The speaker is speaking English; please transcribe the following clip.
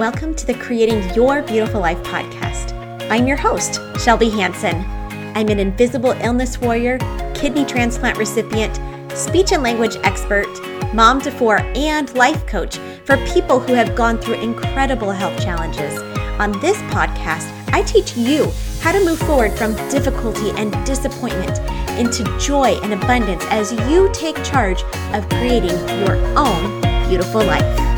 Welcome to the Creating Your Beautiful Life podcast. I'm your host, Shelby Hanson. I'm an invisible illness warrior, kidney transplant recipient, speech and language expert, mom to four, and life coach for people who have gone through incredible health challenges. On this podcast, I teach you how to move forward from difficulty and disappointment into joy and abundance as you take charge of creating your own beautiful life.